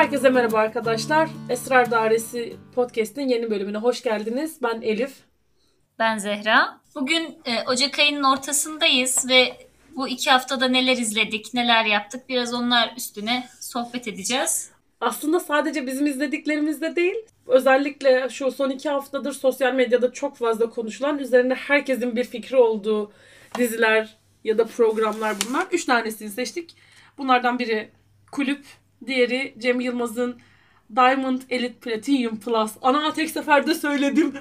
Herkese merhaba arkadaşlar. Esrar Dairesi Podcast'in yeni bölümüne hoş geldiniz. Ben Elif. Ben Zehra. Bugün e, Ocak ayının ortasındayız ve bu iki haftada neler izledik, neler yaptık biraz onlar üstüne sohbet edeceğiz. Aslında sadece bizim izlediklerimizde değil, özellikle şu son iki haftadır sosyal medyada çok fazla konuşulan, üzerinde herkesin bir fikri olduğu diziler ya da programlar bunlar. Üç tanesini seçtik. Bunlardan biri Kulüp, diğeri Cem Yılmaz'ın Diamond Elite Platinum Plus. Ana tek seferde söyledim.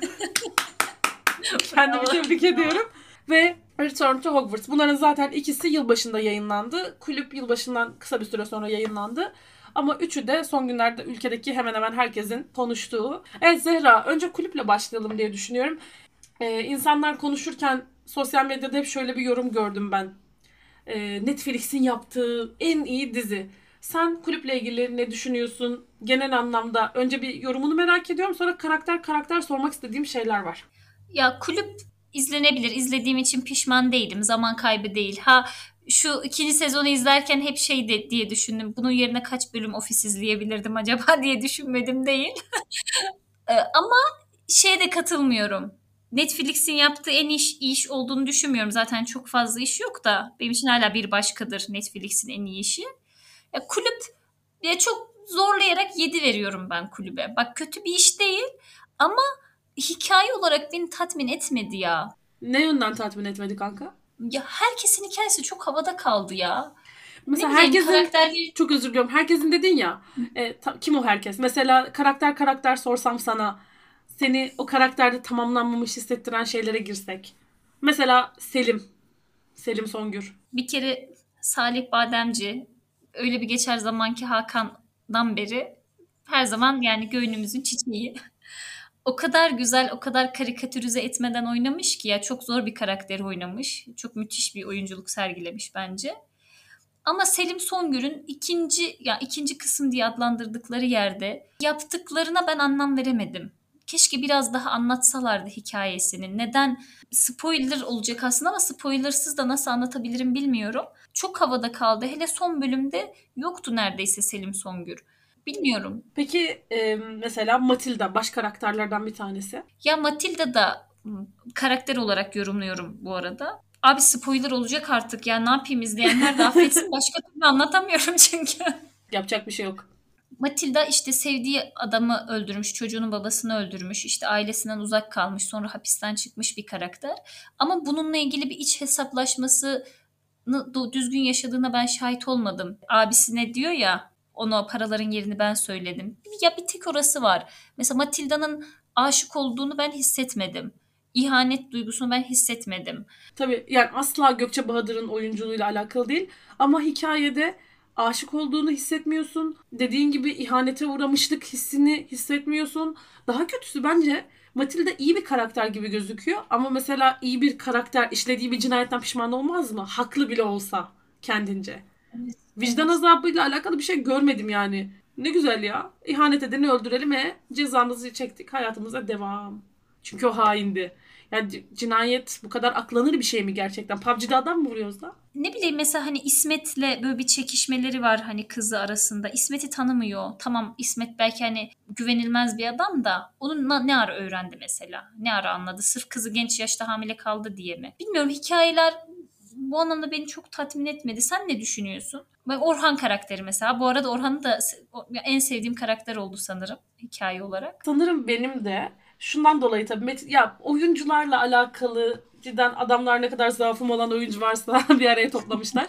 Kendimi tebrik ediyorum. Ve Return to Hogwarts. Bunların zaten ikisi yılbaşında yayınlandı. Kulüp yılbaşından kısa bir süre sonra yayınlandı. Ama üçü de son günlerde ülkedeki hemen hemen herkesin konuştuğu. Evet Zehra, önce kulüple başlayalım diye düşünüyorum. Ee, insanlar konuşurken sosyal medyada hep şöyle bir yorum gördüm ben. Ee, Netflix'in yaptığı en iyi dizi. Sen kulüple ilgili ne düşünüyorsun? Genel anlamda önce bir yorumunu merak ediyorum. Sonra karakter karakter sormak istediğim şeyler var. Ya kulüp izlenebilir. İzlediğim için pişman değilim. Zaman kaybı değil. Ha şu ikinci sezonu izlerken hep şey de, diye düşündüm. Bunun yerine kaç bölüm ofis izleyebilirdim acaba diye düşünmedim değil. Ee, ama şeye de katılmıyorum. Netflix'in yaptığı en iş iş olduğunu düşünmüyorum. Zaten çok fazla iş yok da benim için hala bir başkadır Netflix'in en iyi işi. Ya kulüp ya çok zorlayarak 7 veriyorum ben kulübe. Bak kötü bir iş değil ama hikaye olarak beni tatmin etmedi ya. Ne yönden tatmin etmedi kanka? Ya herkesin hikayesi çok havada kaldı ya. Mesela herkesin karakterleri... çok özür diliyorum. Herkesin dedin ya. E, ta, kim o herkes? Mesela karakter karakter sorsam sana seni o karakterde tamamlanmamış hissettiren şeylere girsek. Mesela Selim. Selim Songür. Bir kere Salih Bademci öyle bir geçer zamanki Hakan'dan beri her zaman yani göğünümüzün çiçeği. o kadar güzel, o kadar karikatürize etmeden oynamış ki ya çok zor bir karakter oynamış. Çok müthiş bir oyunculuk sergilemiş bence. Ama Selim Songür'ün ikinci ya ikinci kısım diye adlandırdıkları yerde yaptıklarına ben anlam veremedim. Keşke biraz daha anlatsalardı hikayesini. Neden spoiler olacak aslında ama spoilersız da nasıl anlatabilirim bilmiyorum. Çok havada kaldı. Hele son bölümde yoktu neredeyse Selim Songür. Bilmiyorum. Peki e, mesela Matilda baş karakterlerden bir tanesi. Ya Matilda da karakter olarak yorumluyorum bu arada. Abi spoiler olacak artık ya ne yapayım izleyenler de affetsin. Başka türlü anlatamıyorum çünkü. Yapacak bir şey yok. Matilda işte sevdiği adamı öldürmüş, çocuğunun babasını öldürmüş, işte ailesinden uzak kalmış, sonra hapisten çıkmış bir karakter. Ama bununla ilgili bir iç hesaplaşması düzgün yaşadığına ben şahit olmadım. Abisine diyor ya ona paraların yerini ben söyledim. Ya bir tek orası var. Mesela Matilda'nın aşık olduğunu ben hissetmedim. İhanet duygusunu ben hissetmedim. Tabii yani asla Gökçe Bahadır'ın oyunculuğuyla alakalı değil. Ama hikayede aşık olduğunu hissetmiyorsun. Dediğin gibi ihanete uğramışlık hissini hissetmiyorsun. Daha kötüsü bence Matilda iyi bir karakter gibi gözüküyor ama mesela iyi bir karakter işlediği bir cinayetten pişman olmaz mı? Haklı bile olsa kendince. Evet, Vicdan azabıyla alakalı bir şey görmedim yani. Ne güzel ya. İhanet edeni öldürelim ve cezamızı çektik. Hayatımıza devam. Çünkü o haindi. Yani cinayet bu kadar aklanır bir şey mi gerçekten? PUBG'de adam mı vuruyoruz da? Ne bileyim mesela hani İsmet'le böyle bir çekişmeleri var hani kızı arasında. İsmet'i tanımıyor. Tamam İsmet belki hani güvenilmez bir adam da onun ne ara öğrendi mesela? Ne ara anladı? Sırf kızı genç yaşta hamile kaldı diye mi? Bilmiyorum hikayeler bu anlamda beni çok tatmin etmedi. Sen ne düşünüyorsun? Orhan karakteri mesela. Bu arada Orhan'ı da en sevdiğim karakter oldu sanırım hikaye olarak. Sanırım benim de şundan dolayı tabii ya oyuncularla alakalı cidden adamlar ne kadar zaafım olan oyuncu varsa bir araya toplamışlar.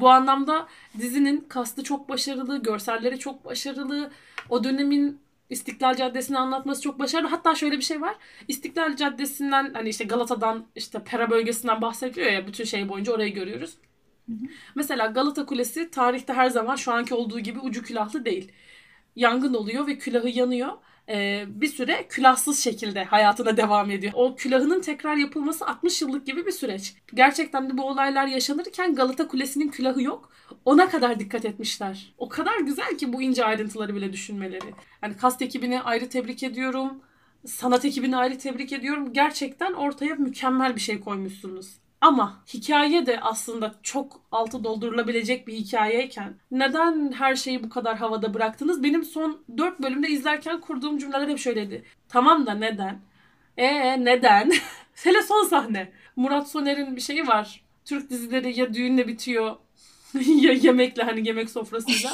Bu anlamda dizinin kastı çok başarılı, görselleri çok başarılı. O dönemin İstiklal Caddesi'ni anlatması çok başarılı. Hatta şöyle bir şey var. İstiklal Caddesi'nden hani işte Galata'dan işte Pera bölgesinden bahsediliyor ya bütün şey boyunca orayı görüyoruz. Mesela Galata Kulesi tarihte her zaman şu anki olduğu gibi ucu külahlı değil. Yangın oluyor ve külahı yanıyor e, bir süre külahsız şekilde hayatına devam ediyor. O külahının tekrar yapılması 60 yıllık gibi bir süreç. Gerçekten de bu olaylar yaşanırken Galata Kulesi'nin külahı yok. Ona kadar dikkat etmişler. O kadar güzel ki bu ince ayrıntıları bile düşünmeleri. Yani kast ekibini ayrı tebrik ediyorum. Sanat ekibini ayrı tebrik ediyorum. Gerçekten ortaya mükemmel bir şey koymuşsunuz. Ama hikaye de aslında çok altı doldurulabilecek bir hikayeyken neden her şeyi bu kadar havada bıraktınız? Benim son 4 bölümde izlerken kurduğum cümleler hep şöyleydi. Tamam da neden? Ee neden? Hele son sahne. Murat Soner'in bir şeyi var. Türk dizileri ya düğünle bitiyor ya yemekle hani yemek sofrasıyla.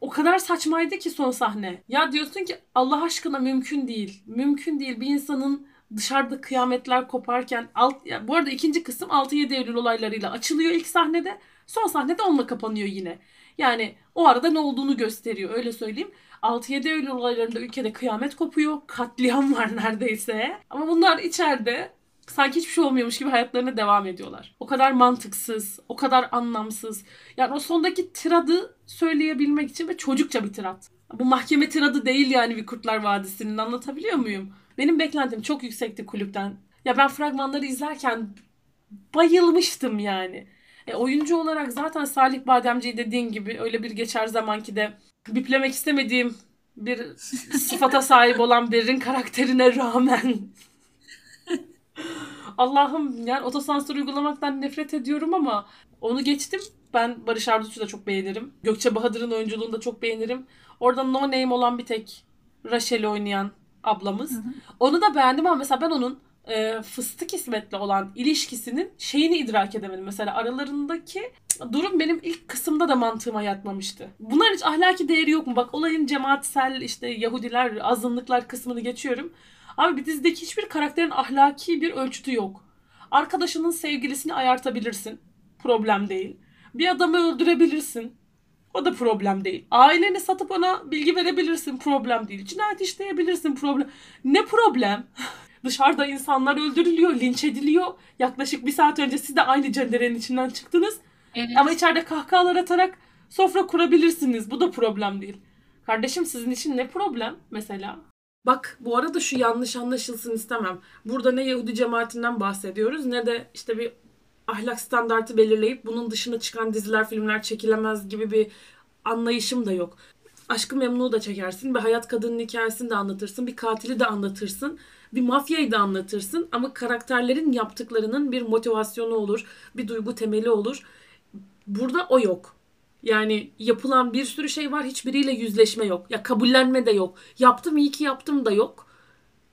o kadar saçmaydı ki son sahne. Ya diyorsun ki Allah aşkına mümkün değil. Mümkün değil bir insanın dışarıda kıyametler koparken alt, ya bu arada ikinci kısım 6-7 Eylül olaylarıyla açılıyor ilk sahnede. Son sahnede onunla kapanıyor yine. Yani o arada ne olduğunu gösteriyor öyle söyleyeyim. 6-7 Eylül olaylarında ülkede kıyamet kopuyor. Katliam var neredeyse. Ama bunlar içeride sanki hiçbir şey olmuyormuş gibi hayatlarına devam ediyorlar. O kadar mantıksız, o kadar anlamsız. Yani o sondaki tiradı söyleyebilmek için ve çocukça bir tirat. Bu mahkeme tiradı değil yani bir Kurtlar Vadisi'nin anlatabiliyor muyum? Benim beklentim çok yüksekti kulüpten. Ya ben fragmanları izlerken bayılmıştım yani. E, oyuncu olarak zaten Salih Bademci'yi dediğin gibi öyle bir geçer zamanki de biplemek istemediğim bir sıfata sahip olan birinin karakterine rağmen Allah'ım yani otosansör uygulamaktan nefret ediyorum ama onu geçtim. Ben Barış Arduç'u da çok beğenirim. Gökçe Bahadır'ın oyunculuğunu da çok beğenirim. Orada no name olan bir tek Rachel'i oynayan ablamız. Hı hı. Onu da beğendim ama mesela ben onun e, Fıstık İsmet'le olan ilişkisinin şeyini idrak edemedim. Mesela aralarındaki durum benim ilk kısımda da mantığıma yatmamıştı. Bunlar hiç ahlaki değeri yok mu? Bak olayın cemaatsel işte Yahudiler, azınlıklar kısmını geçiyorum. Abi bir dizideki hiçbir karakterin ahlaki bir ölçütü yok. Arkadaşının sevgilisini ayartabilirsin. Problem değil. Bir adamı öldürebilirsin. O da problem değil. Aileni satıp ona bilgi verebilirsin. Problem değil. Cinayet işleyebilirsin. Problem. Ne problem? Dışarıda insanlar öldürülüyor, linç ediliyor. Yaklaşık bir saat önce siz de aynı cenderenin içinden çıktınız. Evet. Ama içeride kahkahalar atarak sofra kurabilirsiniz. Bu da problem değil. Kardeşim sizin için ne problem mesela? Bak bu arada şu yanlış anlaşılsın istemem. Burada ne Yahudi cemaatinden bahsediyoruz ne de işte bir ahlak standartı belirleyip bunun dışına çıkan diziler, filmler çekilemez gibi bir anlayışım da yok. Aşkı Memnu'yu da çekersin, bir hayat kadının hikayesini de anlatırsın, bir katili de anlatırsın, bir mafyayı da anlatırsın ama karakterlerin yaptıklarının bir motivasyonu olur, bir duygu temeli olur. Burada o yok. Yani yapılan bir sürü şey var hiçbiriyle yüzleşme yok. Ya kabullenme de yok. Yaptım iyi ki yaptım da yok.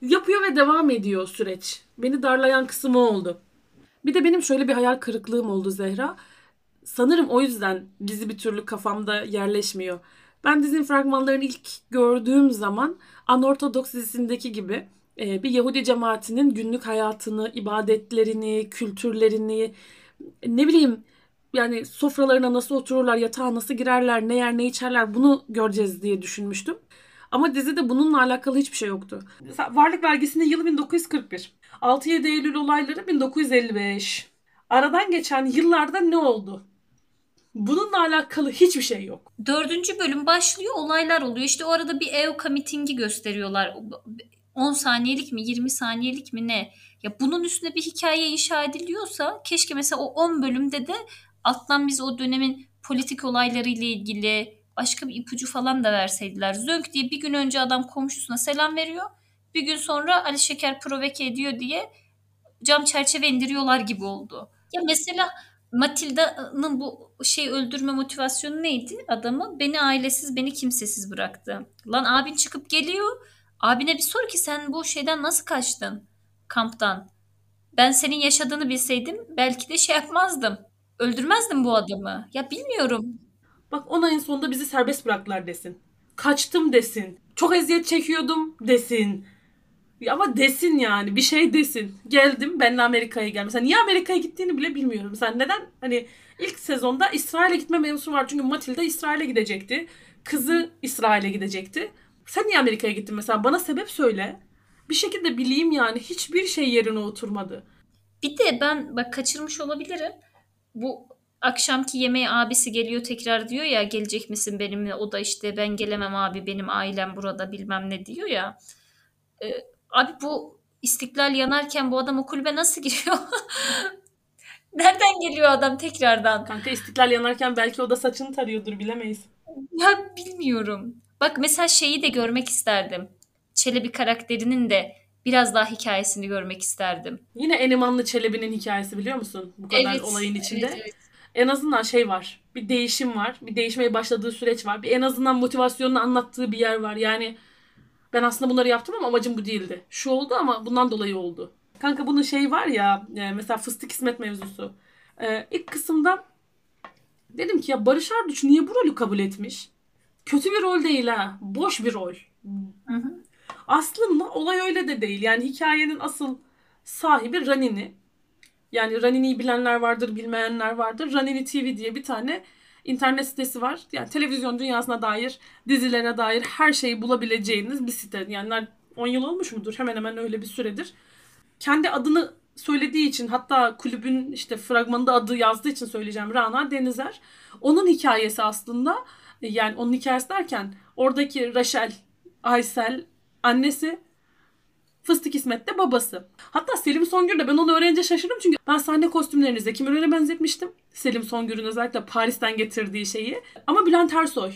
Yapıyor ve devam ediyor süreç. Beni darlayan kısmı oldu. Bir de benim şöyle bir hayal kırıklığım oldu Zehra. Sanırım o yüzden dizi bir türlü kafamda yerleşmiyor. Ben dizinin fragmanlarını ilk gördüğüm zaman Anortodoks dizisindeki gibi e, bir Yahudi cemaatinin günlük hayatını, ibadetlerini, kültürlerini, ne bileyim yani sofralarına nasıl otururlar, yatağa nasıl girerler, ne yer ne içerler bunu göreceğiz diye düşünmüştüm. Ama dizide bununla alakalı hiçbir şey yoktu. Varlık belgesinde yılı 1941. 6-7 Eylül olayları 1955. Aradan geçen yıllarda ne oldu? Bununla alakalı hiçbir şey yok. Dördüncü bölüm başlıyor olaylar oluyor. İşte o arada bir EOKA mitingi gösteriyorlar. 10 saniyelik mi 20 saniyelik mi ne? Ya bunun üstüne bir hikaye inşa ediliyorsa keşke mesela o 10 bölümde de alttan biz o dönemin politik olayları ile ilgili başka bir ipucu falan da verseydiler. Zönk diye bir gün önce adam komşusuna selam veriyor. Bir gün sonra Ali Şeker provoke ediyor diye cam çerçeve indiriyorlar gibi oldu. Ya mesela Matilda'nın bu şey öldürme motivasyonu neydi adamı? Beni ailesiz, beni kimsesiz bıraktı. Lan abin çıkıp geliyor. Abine bir sor ki sen bu şeyden nasıl kaçtın? Kamptan. Ben senin yaşadığını bilseydim belki de şey yapmazdım. Öldürmezdim bu adamı. Ya bilmiyorum. Bak 10 ayın sonunda bizi serbest bıraktılar desin. Kaçtım desin. Çok eziyet çekiyordum desin. Ama desin yani bir şey desin. Geldim ben de Amerika'ya geldim. Mesela niye Amerika'ya gittiğini bile bilmiyorum. Sen neden hani ilk sezonda İsrail'e gitme mevzusu var. Çünkü Matilda İsrail'e gidecekti. Kızı İsrail'e gidecekti. Sen niye Amerika'ya gittin mesela? Bana sebep söyle. Bir şekilde bileyim yani. Hiçbir şey yerine oturmadı. Bir de ben bak kaçırmış olabilirim. Bu akşamki yemeğe abisi geliyor tekrar diyor ya gelecek misin benimle? O da işte ben gelemem abi benim ailem burada bilmem ne diyor ya. Ee, abi bu istiklal yanarken bu adam o kulübe nasıl giriyor? Nereden geliyor adam tekrardan? Kanka istiklal yanarken belki o da saçını tarıyordur bilemeyiz. Ya bilmiyorum. Bak mesela şeyi de görmek isterdim. Çelebi karakterinin de biraz daha hikayesini görmek isterdim. Yine Enimanlı Çelebi'nin hikayesi biliyor musun? Bu kadar Evet, olayın içinde. evet, evet. En azından şey var. Bir değişim var. Bir değişmeye başladığı süreç var. Bir en azından motivasyonunu anlattığı bir yer var. Yani ben aslında bunları yaptım ama amacım bu değildi. Şu oldu ama bundan dolayı oldu. Kanka bunun şey var ya e, mesela fıstık ismet mevzusu. E, ilk kısımda dedim ki ya Barış Arduç niye bu rolü kabul etmiş? Kötü bir rol değil ha. Boş bir rol. Hı hı. Aslında olay öyle de değil. Yani hikayenin asıl sahibi Ranini. Yani Ranini'yi bilenler vardır, bilmeyenler vardır. Ranini TV diye bir tane internet sitesi var. Yani televizyon dünyasına dair, dizilere dair her şeyi bulabileceğiniz bir site. Yani 10 yıl olmuş mudur? Hemen hemen öyle bir süredir. Kendi adını söylediği için hatta kulübün işte fragmanında adı yazdığı için söyleyeceğim Rana Denizer. Onun hikayesi aslında yani onun hikayesi derken oradaki Rachel, Aysel annesi Fıstık İsmet de babası. Hatta Selim Songür de ben onu öğrenince şaşırdım çünkü ben sahne kostümlerini Zeki Müren'e benzetmiştim. Selim Songür'ün özellikle Paris'ten getirdiği şeyi. Ama Bülent Ersoy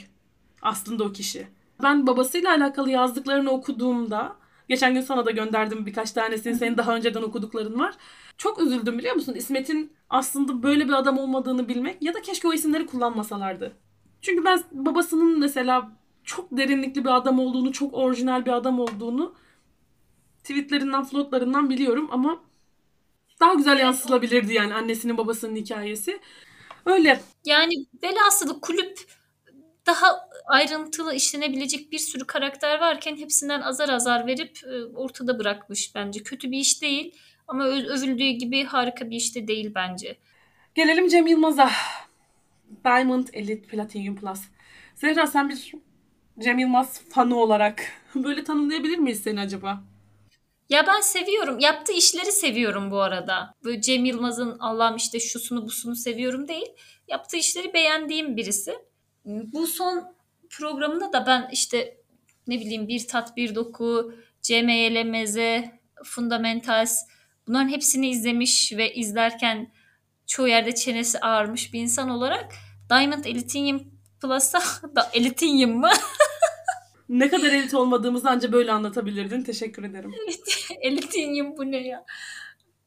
aslında o kişi. Ben babasıyla alakalı yazdıklarını okuduğumda geçen gün sana da gönderdim birkaç tanesini senin daha önceden okudukların var. Çok üzüldüm biliyor musun? İsmet'in aslında böyle bir adam olmadığını bilmek ya da keşke o isimleri kullanmasalardı. Çünkü ben babasının mesela çok derinlikli bir adam olduğunu, çok orijinal bir adam olduğunu tweetlerinden, flotlarından biliyorum ama daha güzel yansıtılabilirdi yani annesinin babasının hikayesi. Öyle. Yani velhasılı kulüp daha ayrıntılı işlenebilecek bir sürü karakter varken hepsinden azar azar verip e, ortada bırakmış bence. Kötü bir iş değil ama övüldüğü gibi harika bir iş de değil bence. Gelelim Cem Yılmaz'a. Diamond Elite Platinum Plus. Zehra sen bir Cem Yılmaz fanı olarak böyle tanımlayabilir miyiz seni acaba? Ya ben seviyorum. Yaptığı işleri seviyorum bu arada. Böyle Cem Yılmaz'ın Allah'ım işte şusunu busunu seviyorum değil. Yaptığı işleri beğendiğim birisi. Bu son programında da ben işte ne bileyim Bir Tat Bir Doku, CMYLMZ, Fundamentals bunların hepsini izlemiş ve izlerken çoğu yerde çenesi ağarmış bir insan olarak Diamond Elitinium Plus'a da Elitinium mı? Ne kadar elit olmadığımızı anca böyle anlatabilirdin. Teşekkür ederim. Elitinium bu ne ya?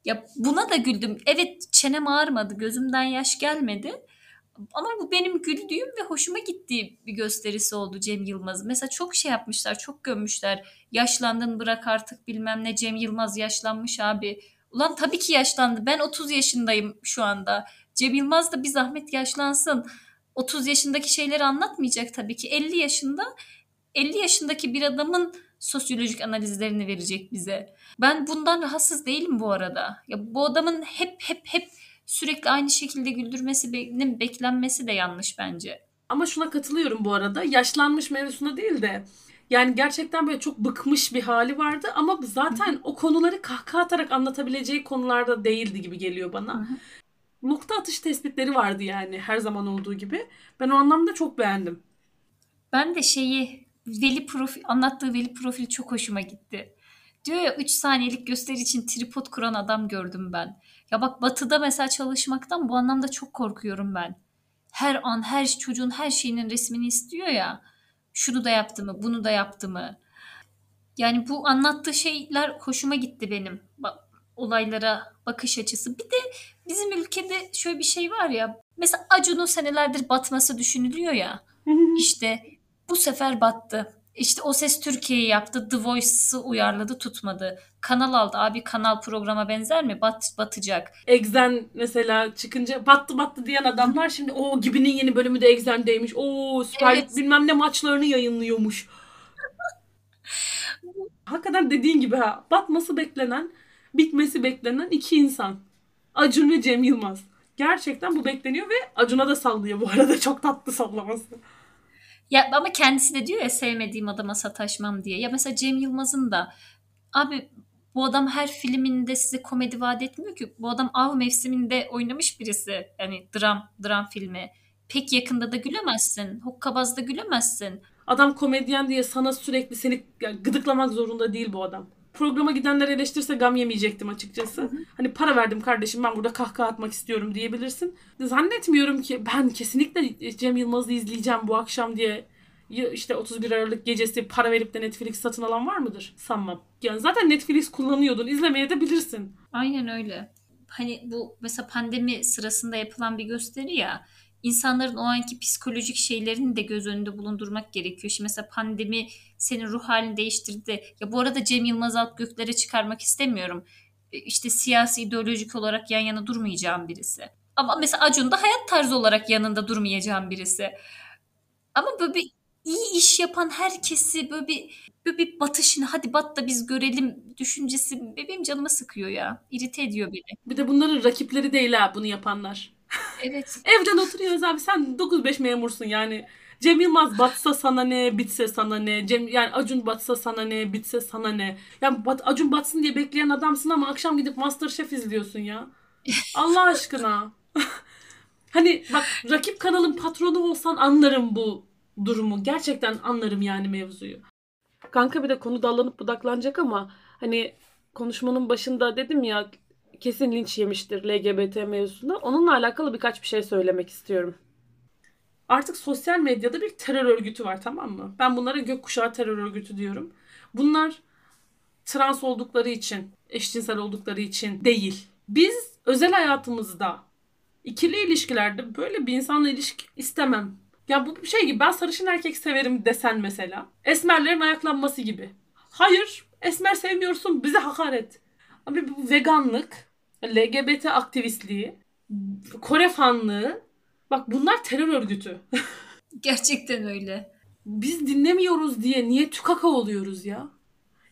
Ya buna da güldüm. Evet çenem ağrımadı, gözümden yaş gelmedi. Ama bu benim güldüğüm ve hoşuma gittiği bir gösterisi oldu Cem Yılmaz. Mesela çok şey yapmışlar, çok gömmüşler. Yaşlandın bırak artık bilmem ne Cem Yılmaz yaşlanmış abi. Ulan tabii ki yaşlandı. Ben 30 yaşındayım şu anda. Cem Yılmaz da bir zahmet yaşlansın. 30 yaşındaki şeyleri anlatmayacak tabii ki. 50 yaşında 50 yaşındaki bir adamın sosyolojik analizlerini verecek bize. Ben bundan rahatsız değilim bu arada. Ya bu adamın hep hep hep sürekli aynı şekilde güldürmesi be- beklenmesi de yanlış bence. Ama şuna katılıyorum bu arada. Yaşlanmış mevzusuna değil de yani gerçekten böyle çok bıkmış bir hali vardı ama zaten o konuları kahkaha atarak anlatabileceği konularda değildi gibi geliyor bana. Hı hı. Nokta atış tespitleri vardı yani her zaman olduğu gibi. Ben o anlamda çok beğendim. Ben de şeyi veli profil anlattığı veli profili çok hoşuma gitti. Diyor ya 3 saniyelik gösteri için tripod kuran adam gördüm ben. Ya bak batıda mesela çalışmaktan bu anlamda çok korkuyorum ben. Her an her çocuğun her şeyinin resmini istiyor ya. Şunu da yaptı mı, bunu da yaptı mı? Yani bu anlattığı şeyler hoşuma gitti benim. Bak, olaylara bakış açısı. Bir de bizim ülkede şöyle bir şey var ya. Mesela Acun'un senelerdir batması düşünülüyor ya. İşte bu sefer battı. İşte O Ses Türkiye yaptı. The Voice'ı uyarladı tutmadı. Kanal aldı. Abi kanal programa benzer mi? Bat, batacak. Exen mesela çıkınca battı battı diyen adamlar şimdi o gibinin yeni bölümü de Exen'deymiş. O süper Evet. bilmem ne maçlarını yayınlıyormuş. Hakikaten dediğin gibi ha batması beklenen, bitmesi beklenen iki insan. Acun ve Cem Yılmaz. Gerçekten bu bekleniyor ve Acun'a da sallıyor bu arada çok tatlı sallaması. Ya ama kendisi de diyor ya sevmediğim adama sataşmam diye. Ya mesela Cem Yılmaz'ın da abi bu adam her filminde size komedi vaat etmiyor ki. Bu adam av mevsiminde oynamış birisi. Yani dram, dram filmi. Pek yakında da gülemezsin. Hokkabazda gülemezsin. Adam komedyen diye sana sürekli seni gıdıklamak zorunda değil bu adam. Programa gidenler eleştirse gam yemeyecektim açıkçası. Hani para verdim kardeşim ben burada kahkaha atmak istiyorum diyebilirsin. Zannetmiyorum ki ben kesinlikle Cem Yılmaz'ı izleyeceğim bu akşam diye işte 31 Aralık gecesi para verip de Netflix satın alan var mıdır? Sanmam. Yani zaten Netflix kullanıyordun. izlemeye de bilirsin. Aynen öyle. Hani bu mesela pandemi sırasında yapılan bir gösteri ya insanların o anki psikolojik şeylerini de göz önünde bulundurmak gerekiyor. Şimdi mesela pandemi senin ruh halini değiştirdi. Ya bu arada Cem Yılmaz alt göklere çıkarmak istemiyorum. E, İşte siyasi ideolojik olarak yan yana durmayacağım birisi. Ama mesela Acun da hayat tarzı olarak yanında durmayacağım birisi. Ama böyle bir iyi iş yapan herkesi böyle bir böyle bir batışını hadi bat da biz görelim düşüncesi benim canımı sıkıyor ya. İrite ediyor beni. Bir de bunların rakipleri değil ha bunu yapanlar. Evet. Evden oturuyoruz abi sen 9-5 memursun yani. Cem Yılmaz batsa sana ne, bitse sana ne. Cem, yani Acun batsa sana ne, bitse sana ne. Yani bat, Acun batsın diye bekleyen adamsın ama akşam gidip Masterchef izliyorsun ya. Allah aşkına. hani bak rakip kanalın patronu olsan anlarım bu durumu. Gerçekten anlarım yani mevzuyu. Kanka bir de konu dallanıp budaklanacak ama hani konuşmanın başında dedim ya kesin linç yemiştir LGBT mevzusunda. Onunla alakalı birkaç bir şey söylemek istiyorum. Artık sosyal medyada bir terör örgütü var tamam mı? Ben bunlara gökkuşağı terör örgütü diyorum. Bunlar trans oldukları için, eşcinsel oldukları için değil. Biz özel hayatımızda ikili ilişkilerde böyle bir insanla ilişki istemem. Ya bu bir şey gibi ben sarışın erkek severim desen mesela. Esmerlerin ayaklanması gibi. Hayır esmer sevmiyorsun bize hakaret. Abi bu veganlık, LGBT aktivistliği, Kore fanlığı bak bunlar terör örgütü. Gerçekten öyle. Biz dinlemiyoruz diye niye tükaka oluyoruz ya?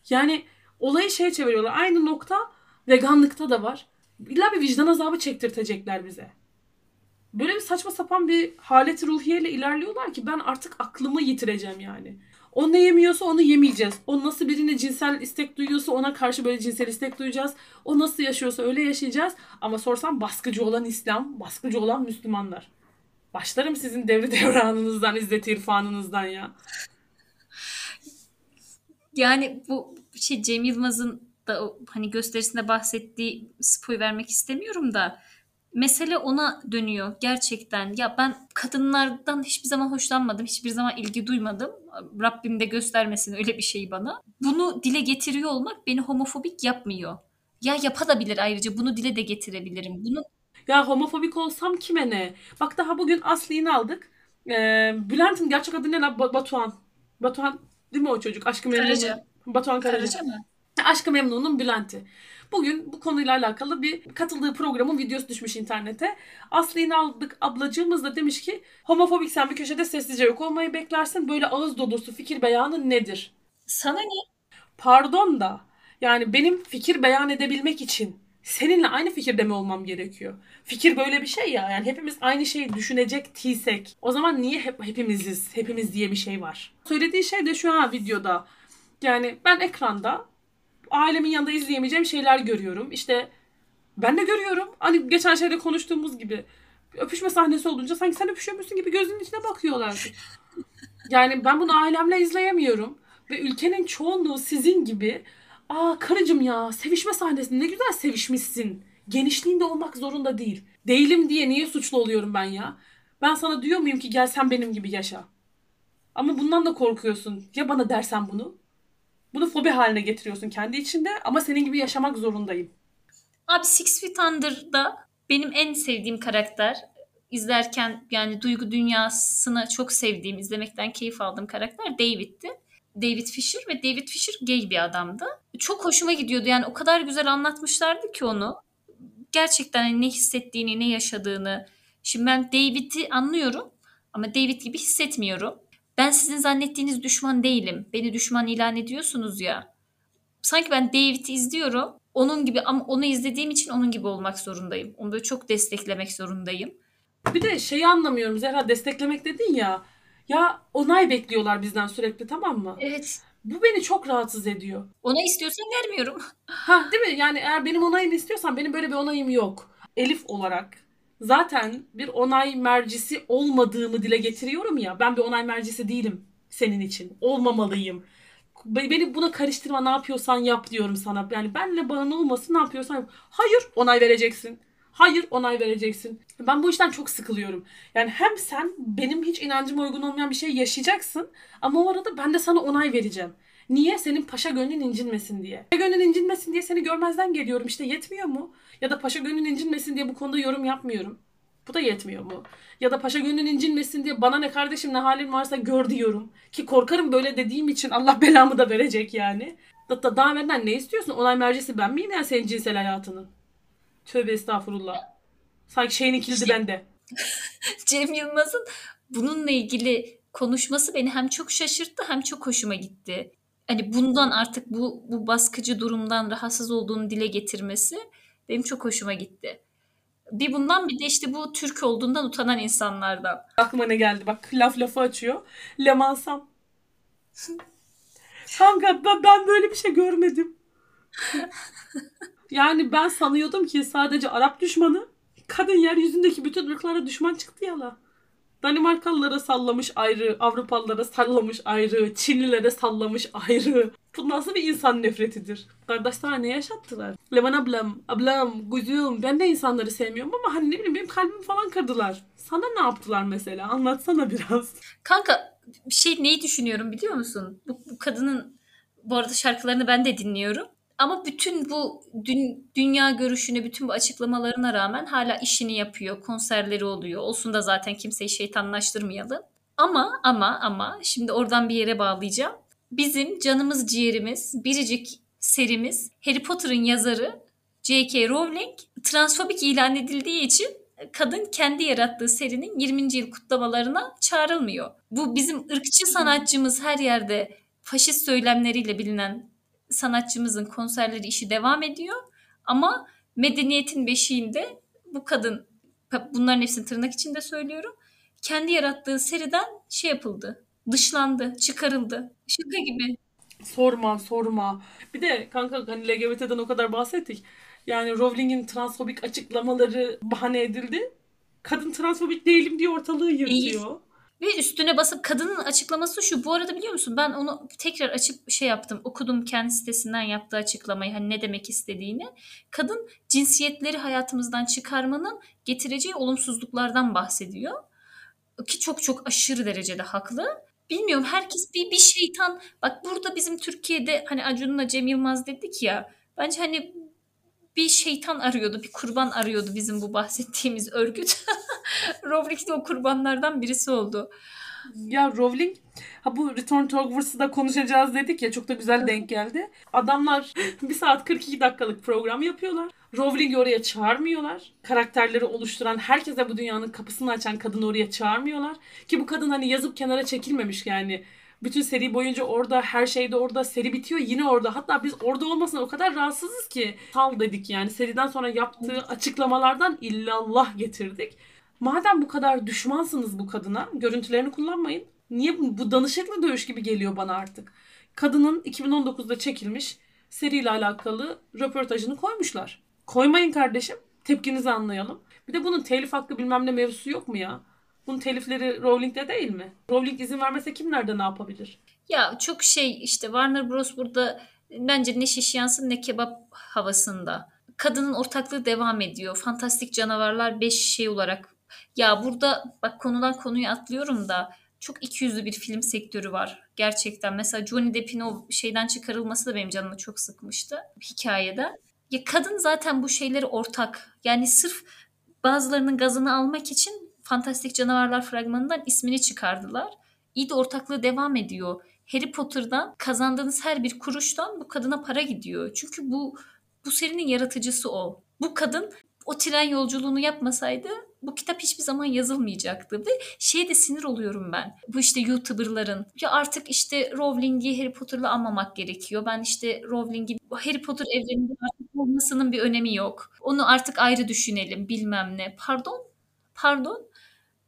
Yani olayı şeye çeviriyorlar. Aynı nokta veganlıkta da var. İlla bir vicdan azabı çektirtecekler bize. Böyle bir saçma sapan bir haleti ruhiyeyle ilerliyorlar ki ben artık aklımı yitireceğim yani. O ne yemiyorsa onu yemeyeceğiz. O nasıl birine cinsel istek duyuyorsa ona karşı böyle cinsel istek duyacağız. O nasıl yaşıyorsa öyle yaşayacağız. Ama sorsam baskıcı olan İslam, baskıcı olan Müslümanlar. Başlarım sizin devri devranınızdan, izzet irfanınızdan ya. Yani bu şey Cem Yılmaz'ın da hani gösterisinde bahsettiği spoy vermek istemiyorum da mesele ona dönüyor gerçekten. Ya ben kadınlardan hiçbir zaman hoşlanmadım. Hiçbir zaman ilgi duymadım. Rabbim de göstermesin öyle bir şeyi bana. Bunu dile getiriyor olmak beni homofobik yapmıyor. Ya yapabilir ayrıca bunu dile de getirebilirim. Bunu Ya homofobik olsam kime ne? Bak daha bugün Aslı'yı aldık. Ee, Bülent'in gerçek adı ne lan? Ba- Batuhan. Batuhan değil mi o çocuk? Aşkı Memnun'un. Batuhan Karaca. Karaca mı? Aşkı Memnun'un Bülent'i. Bugün bu konuyla alakalı bir katıldığı programın videosu düşmüş internete. Aslı aldık ablacığımız da demiş ki homofobik sen bir köşede sessizce yok olmayı beklersin. Böyle ağız dolusu fikir beyanı nedir? Sana ne? Pardon da yani benim fikir beyan edebilmek için seninle aynı fikirde mi olmam gerekiyor? Fikir böyle bir şey ya. Yani hepimiz aynı şeyi düşünecek tiysek. O zaman niye hep hepimiziz? Hepimiz diye bir şey var. Söylediği şey de şu an videoda. Yani ben ekranda ailemin yanında izleyemeyeceğim şeyler görüyorum. İşte ben de görüyorum. Hani geçen şeyde konuştuğumuz gibi öpüşme sahnesi olunca sanki sen öpüşüyormuşsun gibi gözünün içine bakıyorlar. Yani ben bunu ailemle izleyemiyorum. Ve ülkenin çoğunluğu sizin gibi aa karıcığım ya sevişme sahnesi ne güzel sevişmişsin. Genişliğinde olmak zorunda değil. Değilim diye niye suçlu oluyorum ben ya? Ben sana diyor muyum ki gel sen benim gibi yaşa. Ama bundan da korkuyorsun. Ya bana dersen bunu? Bunu fobi haline getiriyorsun kendi içinde ama senin gibi yaşamak zorundayım. Abi Six Feet Under'da benim en sevdiğim karakter izlerken yani duygu dünyasını çok sevdiğim, izlemekten keyif aldığım karakter David'ti. David Fisher ve David Fisher gay bir adamdı. Çok hoşuma gidiyordu yani o kadar güzel anlatmışlardı ki onu. Gerçekten hani ne hissettiğini, ne yaşadığını. Şimdi ben David'i anlıyorum ama David gibi hissetmiyorum. Ben sizin zannettiğiniz düşman değilim. Beni düşman ilan ediyorsunuz ya. Sanki ben David'i izliyorum. Onun gibi ama onu izlediğim için onun gibi olmak zorundayım. Onu böyle çok desteklemek zorundayım. Bir de şeyi anlamıyorum Zehra desteklemek dedin ya. Ya onay bekliyorlar bizden sürekli tamam mı? Evet. Bu beni çok rahatsız ediyor. Ona istiyorsan vermiyorum. Ha değil mi? Yani eğer benim onayımı istiyorsan benim böyle bir onayım yok. Elif olarak zaten bir onay mercisi olmadığımı dile getiriyorum ya. Ben bir onay mercisi değilim senin için. Olmamalıyım. Be- Beni buna karıştırma ne yapıyorsan yap diyorum sana. Yani benle bağın olmasın ne yapıyorsan yap. Hayır onay vereceksin. Hayır onay vereceksin. Ben bu işten çok sıkılıyorum. Yani hem sen benim hiç inancıma uygun olmayan bir şey yaşayacaksın ama o arada ben de sana onay vereceğim. Niye? Senin paşa gönlün incinmesin diye. Paşa gönlün incinmesin diye seni görmezden geliyorum. İşte yetmiyor mu? Ya da paşa gönlün incinmesin diye bu konuda yorum yapmıyorum. Bu da yetmiyor mu? Ya da paşa gönlün incinmesin diye bana ne kardeşim ne halin varsa gör diyorum. Ki korkarım böyle dediğim için Allah belamı da verecek yani. Da, da, daha benden ne istiyorsun? Onay mercisi ben miyim ya senin cinsel hayatının? Tövbe estağfurullah. Sanki şeyin kilidi Şey- bende. Cem Yılmaz'ın bununla ilgili konuşması beni hem çok şaşırttı hem çok hoşuma gitti. Hani bundan artık bu bu baskıcı durumdan rahatsız olduğunu dile getirmesi benim çok hoşuma gitti. Bir bundan bir de işte bu Türk olduğundan utanan insanlardan. Aklıma ne geldi bak laf lafı açıyor. Lemansam. Kanka ben, ben böyle bir şey görmedim. yani ben sanıyordum ki sadece Arap düşmanı kadın yeryüzündeki bütün ırklara düşman çıktı ya la. Danimarkalılara sallamış ayrı, Avrupalılara sallamış ayrı, Çinlilere sallamış ayrı. Bu nasıl bir insan nefretidir? Kardeş sana ne yaşattılar? Leman ablam, ablam, kuzum ben de insanları sevmiyorum ama hani ne bileyim benim kalbimi falan kırdılar. Sana ne yaptılar mesela? Anlatsana biraz. Kanka şey neyi düşünüyorum biliyor musun? Bu, bu kadının bu arada şarkılarını ben de dinliyorum. Ama bütün bu dün, dünya görüşüne, bütün bu açıklamalarına rağmen hala işini yapıyor, konserleri oluyor. Olsun da zaten kimseyi şeytanlaştırmayalım. Ama ama ama şimdi oradan bir yere bağlayacağım. Bizim canımız ciğerimiz, biricik serimiz Harry Potter'ın yazarı J.K. Rowling transfobik ilan edildiği için kadın kendi yarattığı serinin 20. yıl kutlamalarına çağrılmıyor. Bu bizim ırkçı sanatçımız her yerde faşist söylemleriyle bilinen sanatçımızın konserleri işi devam ediyor. Ama medeniyetin beşiğinde bu kadın bunların hepsini tırnak içinde söylüyorum. Kendi yarattığı seriden şey yapıldı. Dışlandı, çıkarıldı. Şaka gibi. Sorma sorma. Bir de kanka hani LGBT'den o kadar bahsettik. Yani Rowling'in transfobik açıklamaları bahane edildi. Kadın transfobik değilim diye ortalığı yırtıyor. Ve üstüne basıp kadının açıklaması şu. Bu arada biliyor musun ben onu tekrar açıp şey yaptım. Okudum kendi sitesinden yaptığı açıklamayı. Hani ne demek istediğini. Kadın cinsiyetleri hayatımızdan çıkarmanın getireceği olumsuzluklardan bahsediyor. Ki çok çok aşırı derecede haklı. Bilmiyorum herkes bir, bir şeytan. Bak burada bizim Türkiye'de hani Acun'la Cem Yılmaz dedik ya. Bence hani bir şeytan arıyordu, bir kurban arıyordu bizim bu bahsettiğimiz örgüt. Rowling de o kurbanlardan birisi oldu. Ya Rowling ha bu Return to Hogwarts'ı da konuşacağız dedik ya çok da güzel denk geldi. Adamlar 1 saat 42 dakikalık program yapıyorlar. Rowling'i oraya çağırmıyorlar. Karakterleri oluşturan, herkese bu dünyanın kapısını açan kadını oraya çağırmıyorlar. Ki bu kadın hani yazıp kenara çekilmemiş yani. Bütün seri boyunca orada, her şeyde orada, seri bitiyor yine orada. Hatta biz orada olmasına o kadar rahatsızız ki sal dedik yani. Seriden sonra yaptığı açıklamalardan illallah getirdik. Madem bu kadar düşmansınız bu kadına, görüntülerini kullanmayın. Niye bu, bu danışıklı dövüş gibi geliyor bana artık. Kadının 2019'da çekilmiş seriyle alakalı röportajını koymuşlar. Koymayın kardeşim. Tepkinizi anlayalım. Bir de bunun telif hakkı bilmem ne mevzusu yok mu ya? Bunun telifleri Rowling'de değil mi? Rowling izin vermese kim nerede ne yapabilir? Ya çok şey işte Warner Bros. burada bence ne şiş yansın ne kebap havasında. Kadının ortaklığı devam ediyor. Fantastik Canavarlar 5 şey olarak. Ya burada bak konudan konuya atlıyorum da çok ikiyüzlü bir film sektörü var. Gerçekten mesela Johnny Depp'in o şeyden çıkarılması da benim canımı çok sıkmıştı hikayede. Ya kadın zaten bu şeyleri ortak. Yani sırf bazılarının gazını almak için Fantastik Canavarlar fragmanından ismini çıkardılar. İyi de ortaklığı devam ediyor. Harry Potter'dan kazandığınız her bir kuruştan bu kadına para gidiyor. Çünkü bu bu serinin yaratıcısı o. Bu kadın o tren yolculuğunu yapmasaydı bu kitap hiçbir zaman yazılmayacaktı ve şeye de sinir oluyorum ben. Bu işte YouTuber'ların ya artık işte Rowling'i Harry Potter'la anmamak gerekiyor. Ben işte Rowling'i Harry Potter evreninde artık olmasının bir önemi yok. Onu artık ayrı düşünelim bilmem ne. Pardon? Pardon?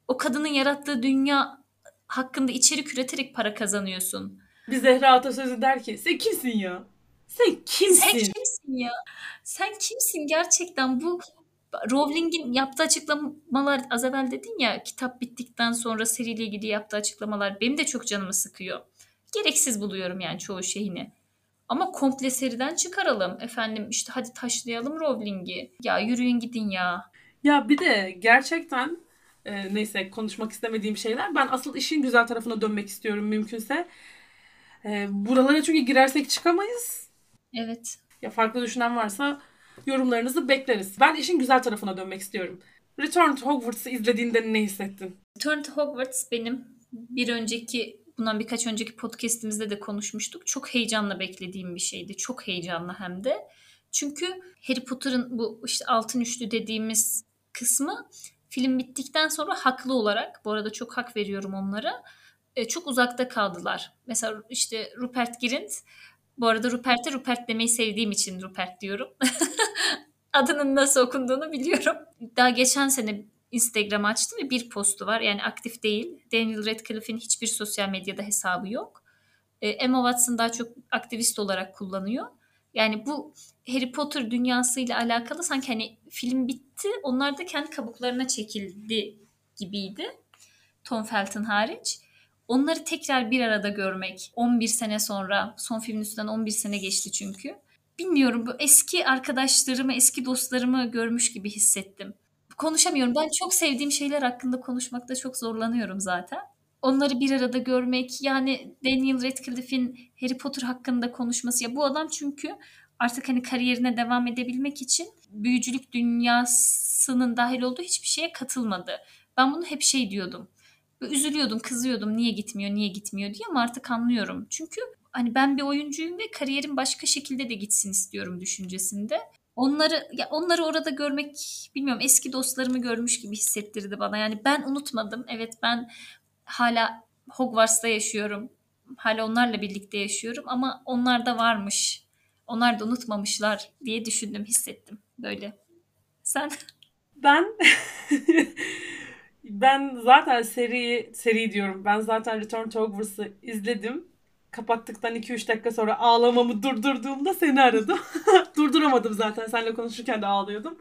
O kadının yarattığı dünya hakkında içerik üreterek para kazanıyorsun. Bir Zehra Atasözü der ki sen kimsin ya? Sen kimsin? Sen kimsin ya? Sen kimsin gerçekten bu Rowling'in yaptığı açıklamalar az evvel dedin ya kitap bittikten sonra seriyle ilgili yaptığı açıklamalar benim de çok canımı sıkıyor. Gereksiz buluyorum yani çoğu şeyini. Ama komple seriden çıkaralım. Efendim işte hadi taşlayalım Rowling'i. Ya yürüyün gidin ya. Ya bir de gerçekten e, neyse konuşmak istemediğim şeyler. Ben asıl işin güzel tarafına dönmek istiyorum mümkünse. E, buralara çünkü girersek çıkamayız. Evet. Ya farklı düşünen varsa yorumlarınızı bekleriz. Ben işin güzel tarafına dönmek istiyorum. Return to Hogwarts'ı izlediğinde ne hissettin? Return to Hogwarts benim bir önceki bundan birkaç önceki podcast'imizde de konuşmuştuk. Çok heyecanla beklediğim bir şeydi. Çok heyecanlı hem de. Çünkü Harry Potter'ın bu işte altın üçlü dediğimiz kısmı film bittikten sonra haklı olarak bu arada çok hak veriyorum onlara e, çok uzakta kaldılar. Mesela işte Rupert Grint bu arada Rupert'e Rupert demeyi sevdiğim için Rupert diyorum. Adının nasıl okunduğunu biliyorum. Daha geçen sene Instagram açtım ve bir postu var. Yani aktif değil. Daniel Radcliffe'in hiçbir sosyal medyada hesabı yok. E, Emma Watson daha çok aktivist olarak kullanıyor. Yani bu Harry Potter dünyasıyla alakalı sanki hani film bitti. Onlar da kendi kabuklarına çekildi gibiydi. Tom Felton hariç. Onları tekrar bir arada görmek 11 sene sonra son filmin üstünden 11 sene geçti çünkü. Bilmiyorum bu eski arkadaşlarımı, eski dostlarımı görmüş gibi hissettim. Konuşamıyorum. Ben çok sevdiğim şeyler hakkında konuşmakta çok zorlanıyorum zaten. Onları bir arada görmek yani Daniel Radcliffe'in Harry Potter hakkında konuşması ya bu adam çünkü artık hani kariyerine devam edebilmek için büyücülük dünyasının dahil olduğu hiçbir şeye katılmadı. Ben bunu hep şey diyordum. Üzülüyordum, kızıyordum niye gitmiyor, niye gitmiyor diye ama artık anlıyorum. Çünkü hani ben bir oyuncuyum ve kariyerim başka şekilde de gitsin istiyorum düşüncesinde. Onları ya onları orada görmek bilmiyorum eski dostlarımı görmüş gibi hissettirdi bana. Yani ben unutmadım. Evet ben hala Hogwarts'ta yaşıyorum. Hala onlarla birlikte yaşıyorum ama onlar da varmış. Onlar da unutmamışlar diye düşündüm, hissettim böyle. Sen? Ben ben zaten seriyi seri diyorum. Ben zaten Return to Hogwarts'ı izledim. Kapattıktan 2-3 dakika sonra ağlamamı durdurduğumda seni aradım. Durduramadım zaten. Seninle konuşurken de ağlıyordum.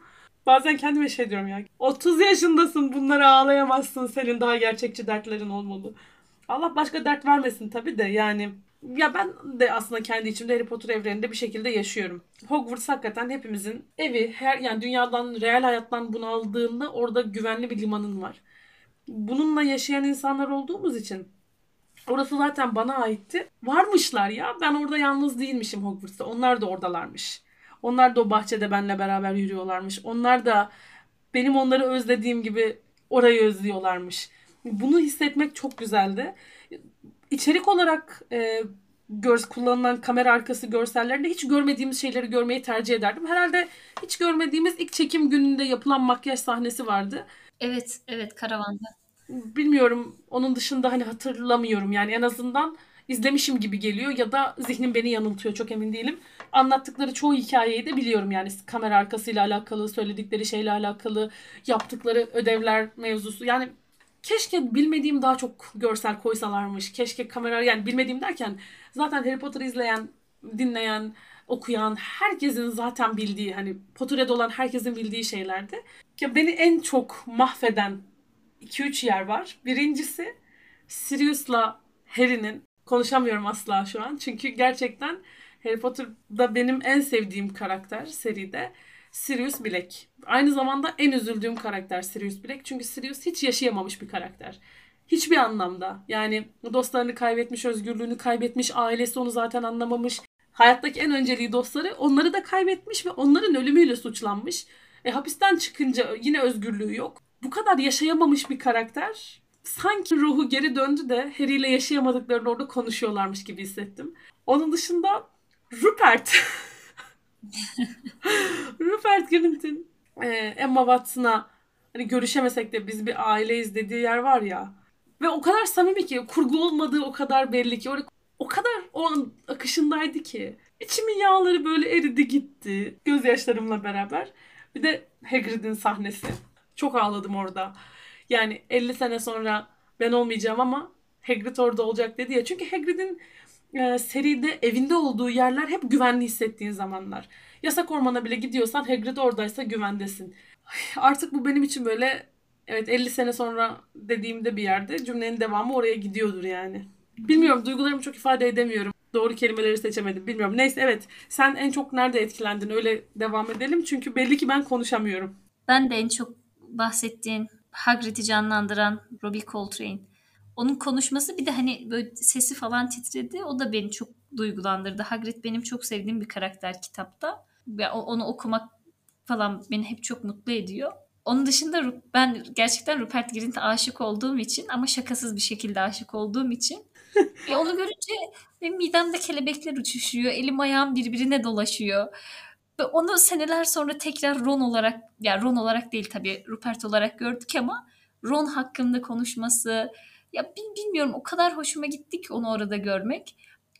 Bazen kendime şey diyorum ya. 30 yaşındasın bunlara ağlayamazsın. Senin daha gerçekçi dertlerin olmalı. Allah başka dert vermesin tabii de yani ya ben de aslında kendi içimde Harry Potter evreninde bir şekilde yaşıyorum. Hogwarts hakikaten hepimizin evi. Her yani dünyadan, real hayattan bunaldığında orada güvenli bir limanın var. Bununla yaşayan insanlar olduğumuz için orası zaten bana aitti. Varmışlar ya. Ben orada yalnız değilmişim Hogwarts'ta. Onlar da oradalarmış. Onlar da o bahçede benle beraber yürüyorlarmış. Onlar da benim onları özlediğim gibi orayı özlüyorlarmış. Bunu hissetmek çok güzeldi. İçerik olarak e, göz kullanılan kamera arkası görsellerde hiç görmediğimiz şeyleri görmeyi tercih ederdim. Herhalde hiç görmediğimiz ilk çekim gününde yapılan makyaj sahnesi vardı. Evet, evet karavanda. Bilmiyorum onun dışında hani hatırlamıyorum yani en azından izlemişim gibi geliyor ya da zihnim beni yanıltıyor çok emin değilim. Anlattıkları çoğu hikayeyi de biliyorum yani kamera arkasıyla alakalı, söyledikleri şeyle alakalı, yaptıkları ödevler mevzusu. Yani keşke bilmediğim daha çok görsel koysalarmış. Keşke kamera yani bilmediğim derken zaten Harry Potter izleyen, dinleyen, okuyan herkesin zaten bildiği hani Potterhead olan herkesin bildiği şeylerdi. Ya beni en çok mahveden 2-3 yer var. Birincisi Sirius'la Harry'nin konuşamıyorum asla şu an. Çünkü gerçekten Harry Potter'da benim en sevdiğim karakter seride Sirius Black. Aynı zamanda en üzüldüğüm karakter Sirius Black. Çünkü Sirius hiç yaşayamamış bir karakter. Hiçbir anlamda. Yani dostlarını kaybetmiş, özgürlüğünü kaybetmiş, ailesi onu zaten anlamamış. Hayattaki en önceliği dostları onları da kaybetmiş ve onların ölümüyle suçlanmış. E, hapisten çıkınca yine özgürlüğü yok. Bu kadar yaşayamamış bir karakter sanki ruhu geri döndü de Harry ile yaşayamadıklarını orada konuşuyorlarmış gibi hissettim. Onun dışında Rupert. Rupert Grint'in e, Emma Watson'a hani görüşemesek de biz bir aileyiz dediği yer var ya. Ve o kadar samimi ki kurgu olmadığı o kadar belli ki. Orada o kadar o an akışındaydı ki. İçimin yağları böyle eridi gitti. Gözyaşlarımla beraber. Bir de Hagrid'in sahnesi. Çok ağladım orada. Yani 50 sene sonra ben olmayacağım ama Hagrid orada olacak dedi ya. Çünkü Hagrid'in e, seride evinde olduğu yerler hep güvenli hissettiğin zamanlar. Yasak ormana bile gidiyorsan Hagrid oradaysa güvendesin. Artık bu benim için böyle evet 50 sene sonra dediğimde bir yerde cümlenin devamı oraya gidiyordur yani. Bilmiyorum duygularımı çok ifade edemiyorum. Doğru kelimeleri seçemedim. Bilmiyorum. Neyse evet. Sen en çok nerede etkilendin? Öyle devam edelim. Çünkü belli ki ben konuşamıyorum. Ben de en çok bahsettiğin Hagrid'i canlandıran Robbie Coltrane. Onun konuşması bir de hani böyle sesi falan titredi. O da beni çok duygulandırdı. Hagrid benim çok sevdiğim bir karakter kitapta. Ve onu okumak falan beni hep çok mutlu ediyor. Onun dışında ben gerçekten Rupert Grint'e aşık olduğum için ama şakasız bir şekilde aşık olduğum için e onu görünce benim midemde kelebekler uçuşuyor. Elim ayağım birbirine dolaşıyor. Ve onu seneler sonra tekrar Ron olarak, yani Ron olarak değil tabii Rupert olarak gördük ama Ron hakkında konuşması, ya bilmiyorum o kadar hoşuma gitti ki onu orada görmek.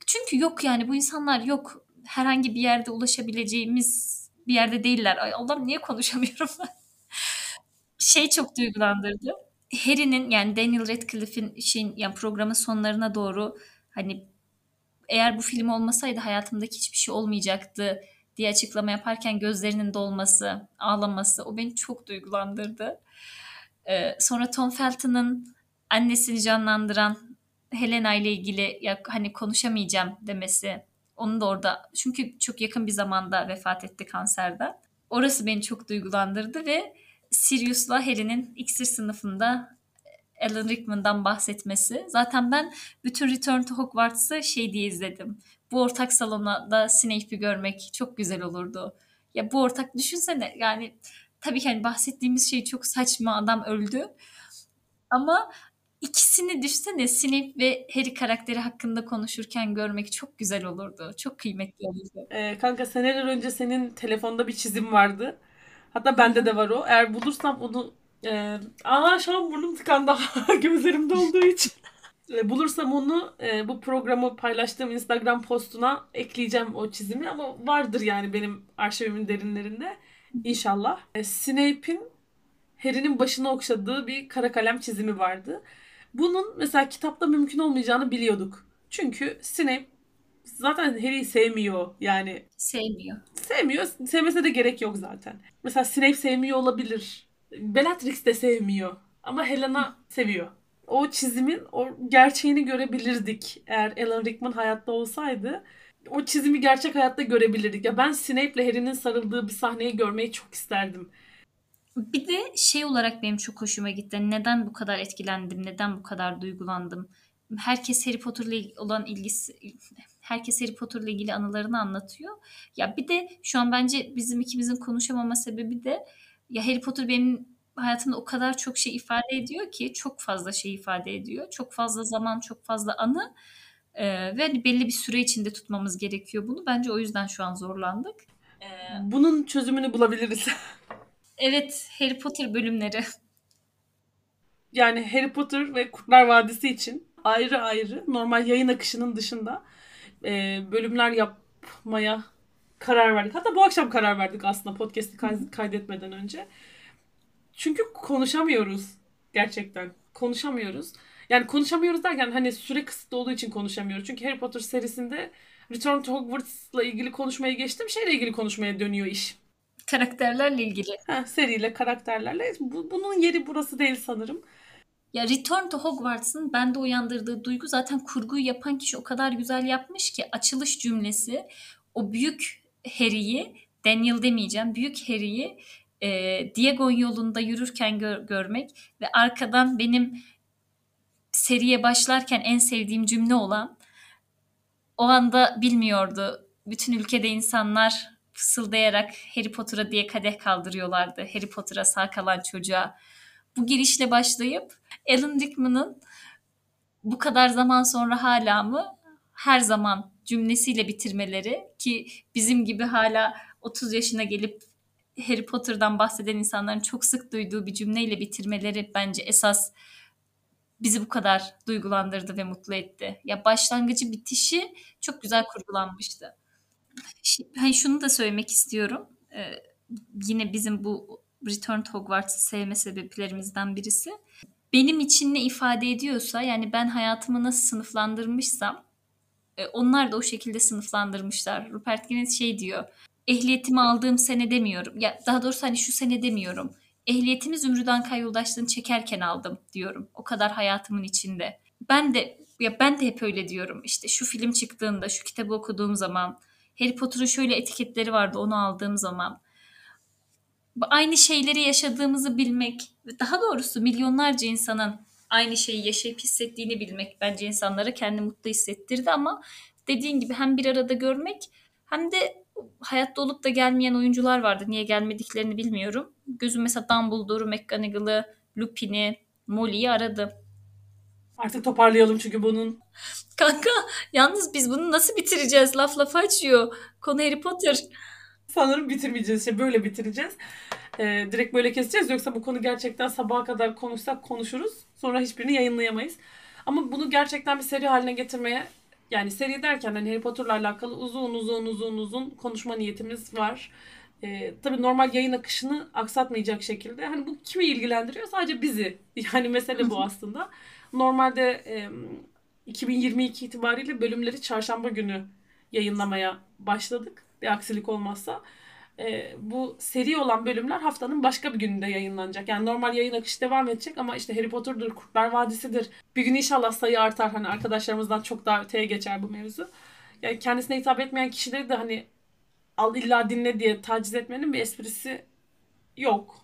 Çünkü yok yani bu insanlar yok herhangi bir yerde ulaşabileceğimiz bir yerde değiller. Ay Allah'ım niye konuşamıyorum şey çok duygulandırdı. Harry'nin yani Daniel Radcliffe'in şeyin yani programın sonlarına doğru hani eğer bu film olmasaydı hayatımdaki hiçbir şey olmayacaktı diye açıklama yaparken gözlerinin dolması, ağlaması o beni çok duygulandırdı. Ee, sonra Tom Felton'ın annesini canlandıran Helena ile ilgili ya hani konuşamayacağım demesi. Onun da orada çünkü çok yakın bir zamanda vefat etti kanserden. Orası beni çok duygulandırdı ve Sirius'la Harry'nin iksir sınıfında Alan Rickman'dan bahsetmesi. Zaten ben bütün Return to Hogwarts'ı şey diye izledim. Bu ortak salona da Snape'i görmek çok güzel olurdu. Ya bu ortak düşünsene yani tabii ki hani bahsettiğimiz şey çok saçma adam öldü. Ama ikisini düşsene Snape ve Harry karakteri hakkında konuşurken görmek çok güzel olurdu. Çok kıymetli olurdu. Ee, kanka seneler önce senin telefonda bir çizim vardı. Hatta bende de var o. Eğer bulursam onu e, aa şu an burnum tıkandı gözlerimde olduğu için. e, bulursam onu e, bu programı paylaştığım Instagram postuna ekleyeceğim o çizimi ama vardır yani benim arşivimin derinlerinde. İnşallah. E, Snape'in Harry'nin başını okşadığı bir kara kalem çizimi vardı. Bunun mesela kitapta mümkün olmayacağını biliyorduk. Çünkü Snape zaten Harry'i sevmiyor yani. Sevmiyor. Sevmiyor. Sevmese de gerek yok zaten. Mesela Snape sevmiyor olabilir. Bellatrix de sevmiyor. Ama Helena seviyor. O çizimin o gerçeğini görebilirdik eğer Alan Rickman hayatta olsaydı. O çizimi gerçek hayatta görebilirdik. Ya ben Snape ile Harry'nin sarıldığı bir sahneyi görmeyi çok isterdim. Bir de şey olarak benim çok hoşuma gitti. Neden bu kadar etkilendim? Neden bu kadar duygulandım? Herkes Harry Potter'la olan ilgisi herkes Harry Potter'la ilgili anılarını anlatıyor. Ya bir de şu an bence bizim ikimizin konuşamama sebebi de ya Harry Potter benim hayatımda o kadar çok şey ifade ediyor ki çok fazla şey ifade ediyor. Çok fazla zaman, çok fazla anı ee, ve belli bir süre içinde tutmamız gerekiyor bunu. Bence o yüzden şu an zorlandık. Ee, Bunun çözümünü bulabiliriz. evet, Harry Potter bölümleri. Yani Harry Potter ve Kurtlar Vadisi için ayrı ayrı normal yayın akışının dışında e, bölümler yapmaya karar verdik. Hatta bu akşam karar verdik aslında podcast'i kaydetmeden önce. Çünkü konuşamıyoruz gerçekten. Konuşamıyoruz. Yani konuşamıyoruz derken hani süre kısıtlı olduğu için konuşamıyoruz. Çünkü Harry Potter serisinde Return to Hogwarts'la ilgili konuşmaya geçtim. Şeyle ilgili konuşmaya dönüyor iş. Karakterlerle ilgili. Ha, seriyle, karakterlerle. Bu, bunun yeri burası değil sanırım. Ya Return to Hogwarts'ın bende uyandırdığı duygu zaten kurguyu yapan kişi o kadar güzel yapmış ki açılış cümlesi o büyük Harry'i Daniel demeyeceğim büyük Harry'i e, Diagon yolunda yürürken gör, görmek ve arkadan benim seriye başlarken en sevdiğim cümle olan o anda bilmiyordu. Bütün ülkede insanlar fısıldayarak Harry Potter'a diye kadeh kaldırıyorlardı. Harry Potter'a sağ kalan çocuğa. Bu girişle başlayıp Alan Rickman'ın bu kadar zaman sonra hala mı her zaman cümlesiyle bitirmeleri ki bizim gibi hala 30 yaşına gelip Harry Potter'dan bahseden insanların çok sık duyduğu bir cümleyle bitirmeleri bence esas bizi bu kadar duygulandırdı ve mutlu etti. Ya başlangıcı bitişi çok güzel kurgulanmıştı. Hani şunu da söylemek istiyorum. Ee, yine bizim bu Return to Hogwarts'ı sevme sebeplerimizden birisi. Benim için ne ifade ediyorsa yani ben hayatımı nasıl sınıflandırmışsam e, onlar da o şekilde sınıflandırmışlar. Rupert Grint şey diyor. Ehliyetimi aldığım sene demiyorum. Ya daha doğrusu hani şu sene demiyorum. Ehliyetimi Zümrüt Kay Yoldaşlığı'nı çekerken aldım diyorum. O kadar hayatımın içinde. Ben de ya ben de hep öyle diyorum. İşte şu film çıktığında, şu kitabı okuduğum zaman, Harry Potter'ın şöyle etiketleri vardı onu aldığım zaman aynı şeyleri yaşadığımızı bilmek ve daha doğrusu milyonlarca insanın aynı şeyi yaşayıp hissettiğini bilmek bence insanlara kendi mutlu hissettirdi ama dediğin gibi hem bir arada görmek hem de hayatta olup da gelmeyen oyuncular vardı. Niye gelmediklerini bilmiyorum. Gözüm mesela Dumbledore'u, McGonagall'ı, Lupin'i, Molly'yi aradı. Artık toparlayalım çünkü bunun. Kanka yalnız biz bunu nasıl bitireceğiz? Laf laf açıyor. Konu Harry Potter. Sanırım bitirmeyeceğiz. İşte böyle bitireceğiz. Ee, direkt böyle keseceğiz. Yoksa bu konu gerçekten sabaha kadar konuşsak konuşuruz. Sonra hiçbirini yayınlayamayız. Ama bunu gerçekten bir seri haline getirmeye yani seri derken hani Harry Potter'la alakalı uzun uzun uzun uzun konuşma niyetimiz var. Ee, tabii normal yayın akışını aksatmayacak şekilde. Hani bu kimi ilgilendiriyor? Sadece bizi. Yani mesele bu aslında. Normalde e, 2022 itibariyle bölümleri çarşamba günü yayınlamaya başladık. Bir aksilik olmazsa. E, bu seri olan bölümler haftanın başka bir gününde yayınlanacak. Yani normal yayın akışı devam edecek ama işte Harry Potter'dır, Kurtlar Vadisi'dir. Bir gün inşallah sayı artar. Hani arkadaşlarımızdan çok daha öteye geçer bu mevzu. Yani kendisine hitap etmeyen kişileri de hani al illa dinle diye taciz etmenin bir esprisi yok.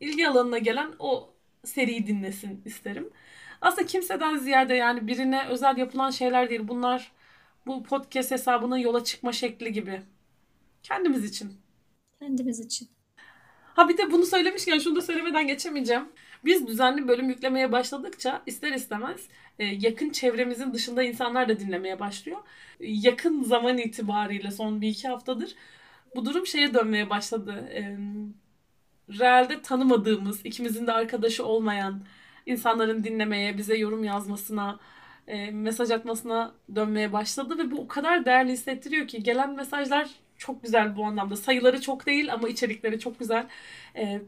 İlgi alanına gelen o seriyi dinlesin isterim. Aslında kimseden ziyade yani birine özel yapılan şeyler değil. Bunlar bu podcast hesabının yola çıkma şekli gibi. Kendimiz için. Kendimiz için. Ha bir de bunu söylemişken şunu da söylemeden geçemeyeceğim. Biz düzenli bölüm yüklemeye başladıkça ister istemez e, yakın çevremizin dışında insanlar da dinlemeye başlıyor. Yakın zaman itibariyle son bir iki haftadır bu durum şeye dönmeye başladı. E, realde tanımadığımız, ikimizin de arkadaşı olmayan insanların dinlemeye, bize yorum yazmasına, e, mesaj atmasına dönmeye başladı ve bu o kadar değerli hissettiriyor ki gelen mesajlar çok güzel bu anlamda. Sayıları çok değil ama içerikleri çok güzel. E,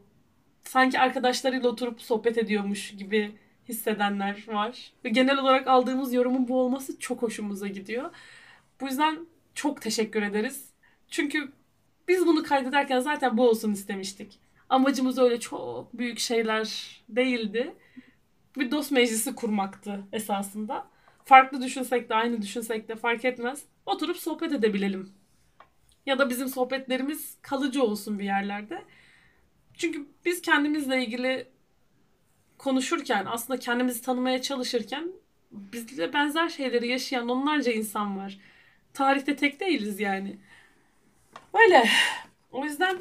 sanki arkadaşlarıyla oturup sohbet ediyormuş gibi hissedenler var. Ve genel olarak aldığımız yorumun bu olması çok hoşumuza gidiyor. Bu yüzden çok teşekkür ederiz. Çünkü biz bunu kaydederken zaten bu olsun istemiştik. Amacımız öyle çok büyük şeyler değildi. Bir dost meclisi kurmaktı esasında. Farklı düşünsek de aynı düşünsek de fark etmez. Oturup sohbet edebilelim. Ya da bizim sohbetlerimiz kalıcı olsun bir yerlerde. Çünkü biz kendimizle ilgili konuşurken aslında kendimizi tanımaya çalışırken bizle benzer şeyleri yaşayan onlarca insan var. Tarihte tek değiliz yani. Öyle. O yüzden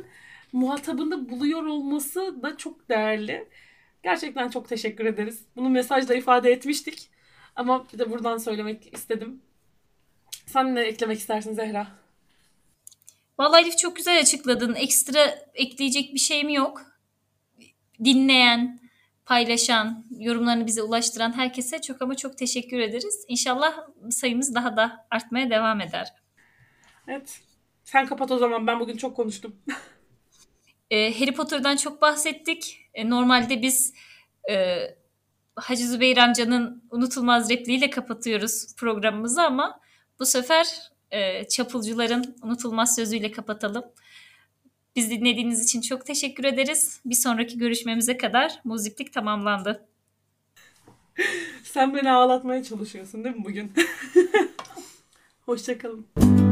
muhatabını buluyor olması da çok değerli. Gerçekten çok teşekkür ederiz. Bunu mesajla ifade etmiştik. Ama bir de buradan söylemek istedim. Sen ne eklemek istersin Zehra? Vallahi Elif çok güzel açıkladın. Ekstra ekleyecek bir şeyim yok. Dinleyen, paylaşan, yorumlarını bize ulaştıran herkese çok ama çok teşekkür ederiz. İnşallah sayımız daha da artmaya devam eder. Evet. Sen kapat o zaman. Ben bugün çok konuştum. e, Harry Potter'dan çok bahsettik. E, normalde biz e, Hacı Zübeyir amcanın unutulmaz repliğiyle kapatıyoruz programımızı ama bu sefer e, çapulcuların unutulmaz sözüyle kapatalım. Biz dinlediğiniz için çok teşekkür ederiz. Bir sonraki görüşmemize kadar muziplik tamamlandı. Sen beni ağlatmaya çalışıyorsun değil mi bugün? Hoşçakalın.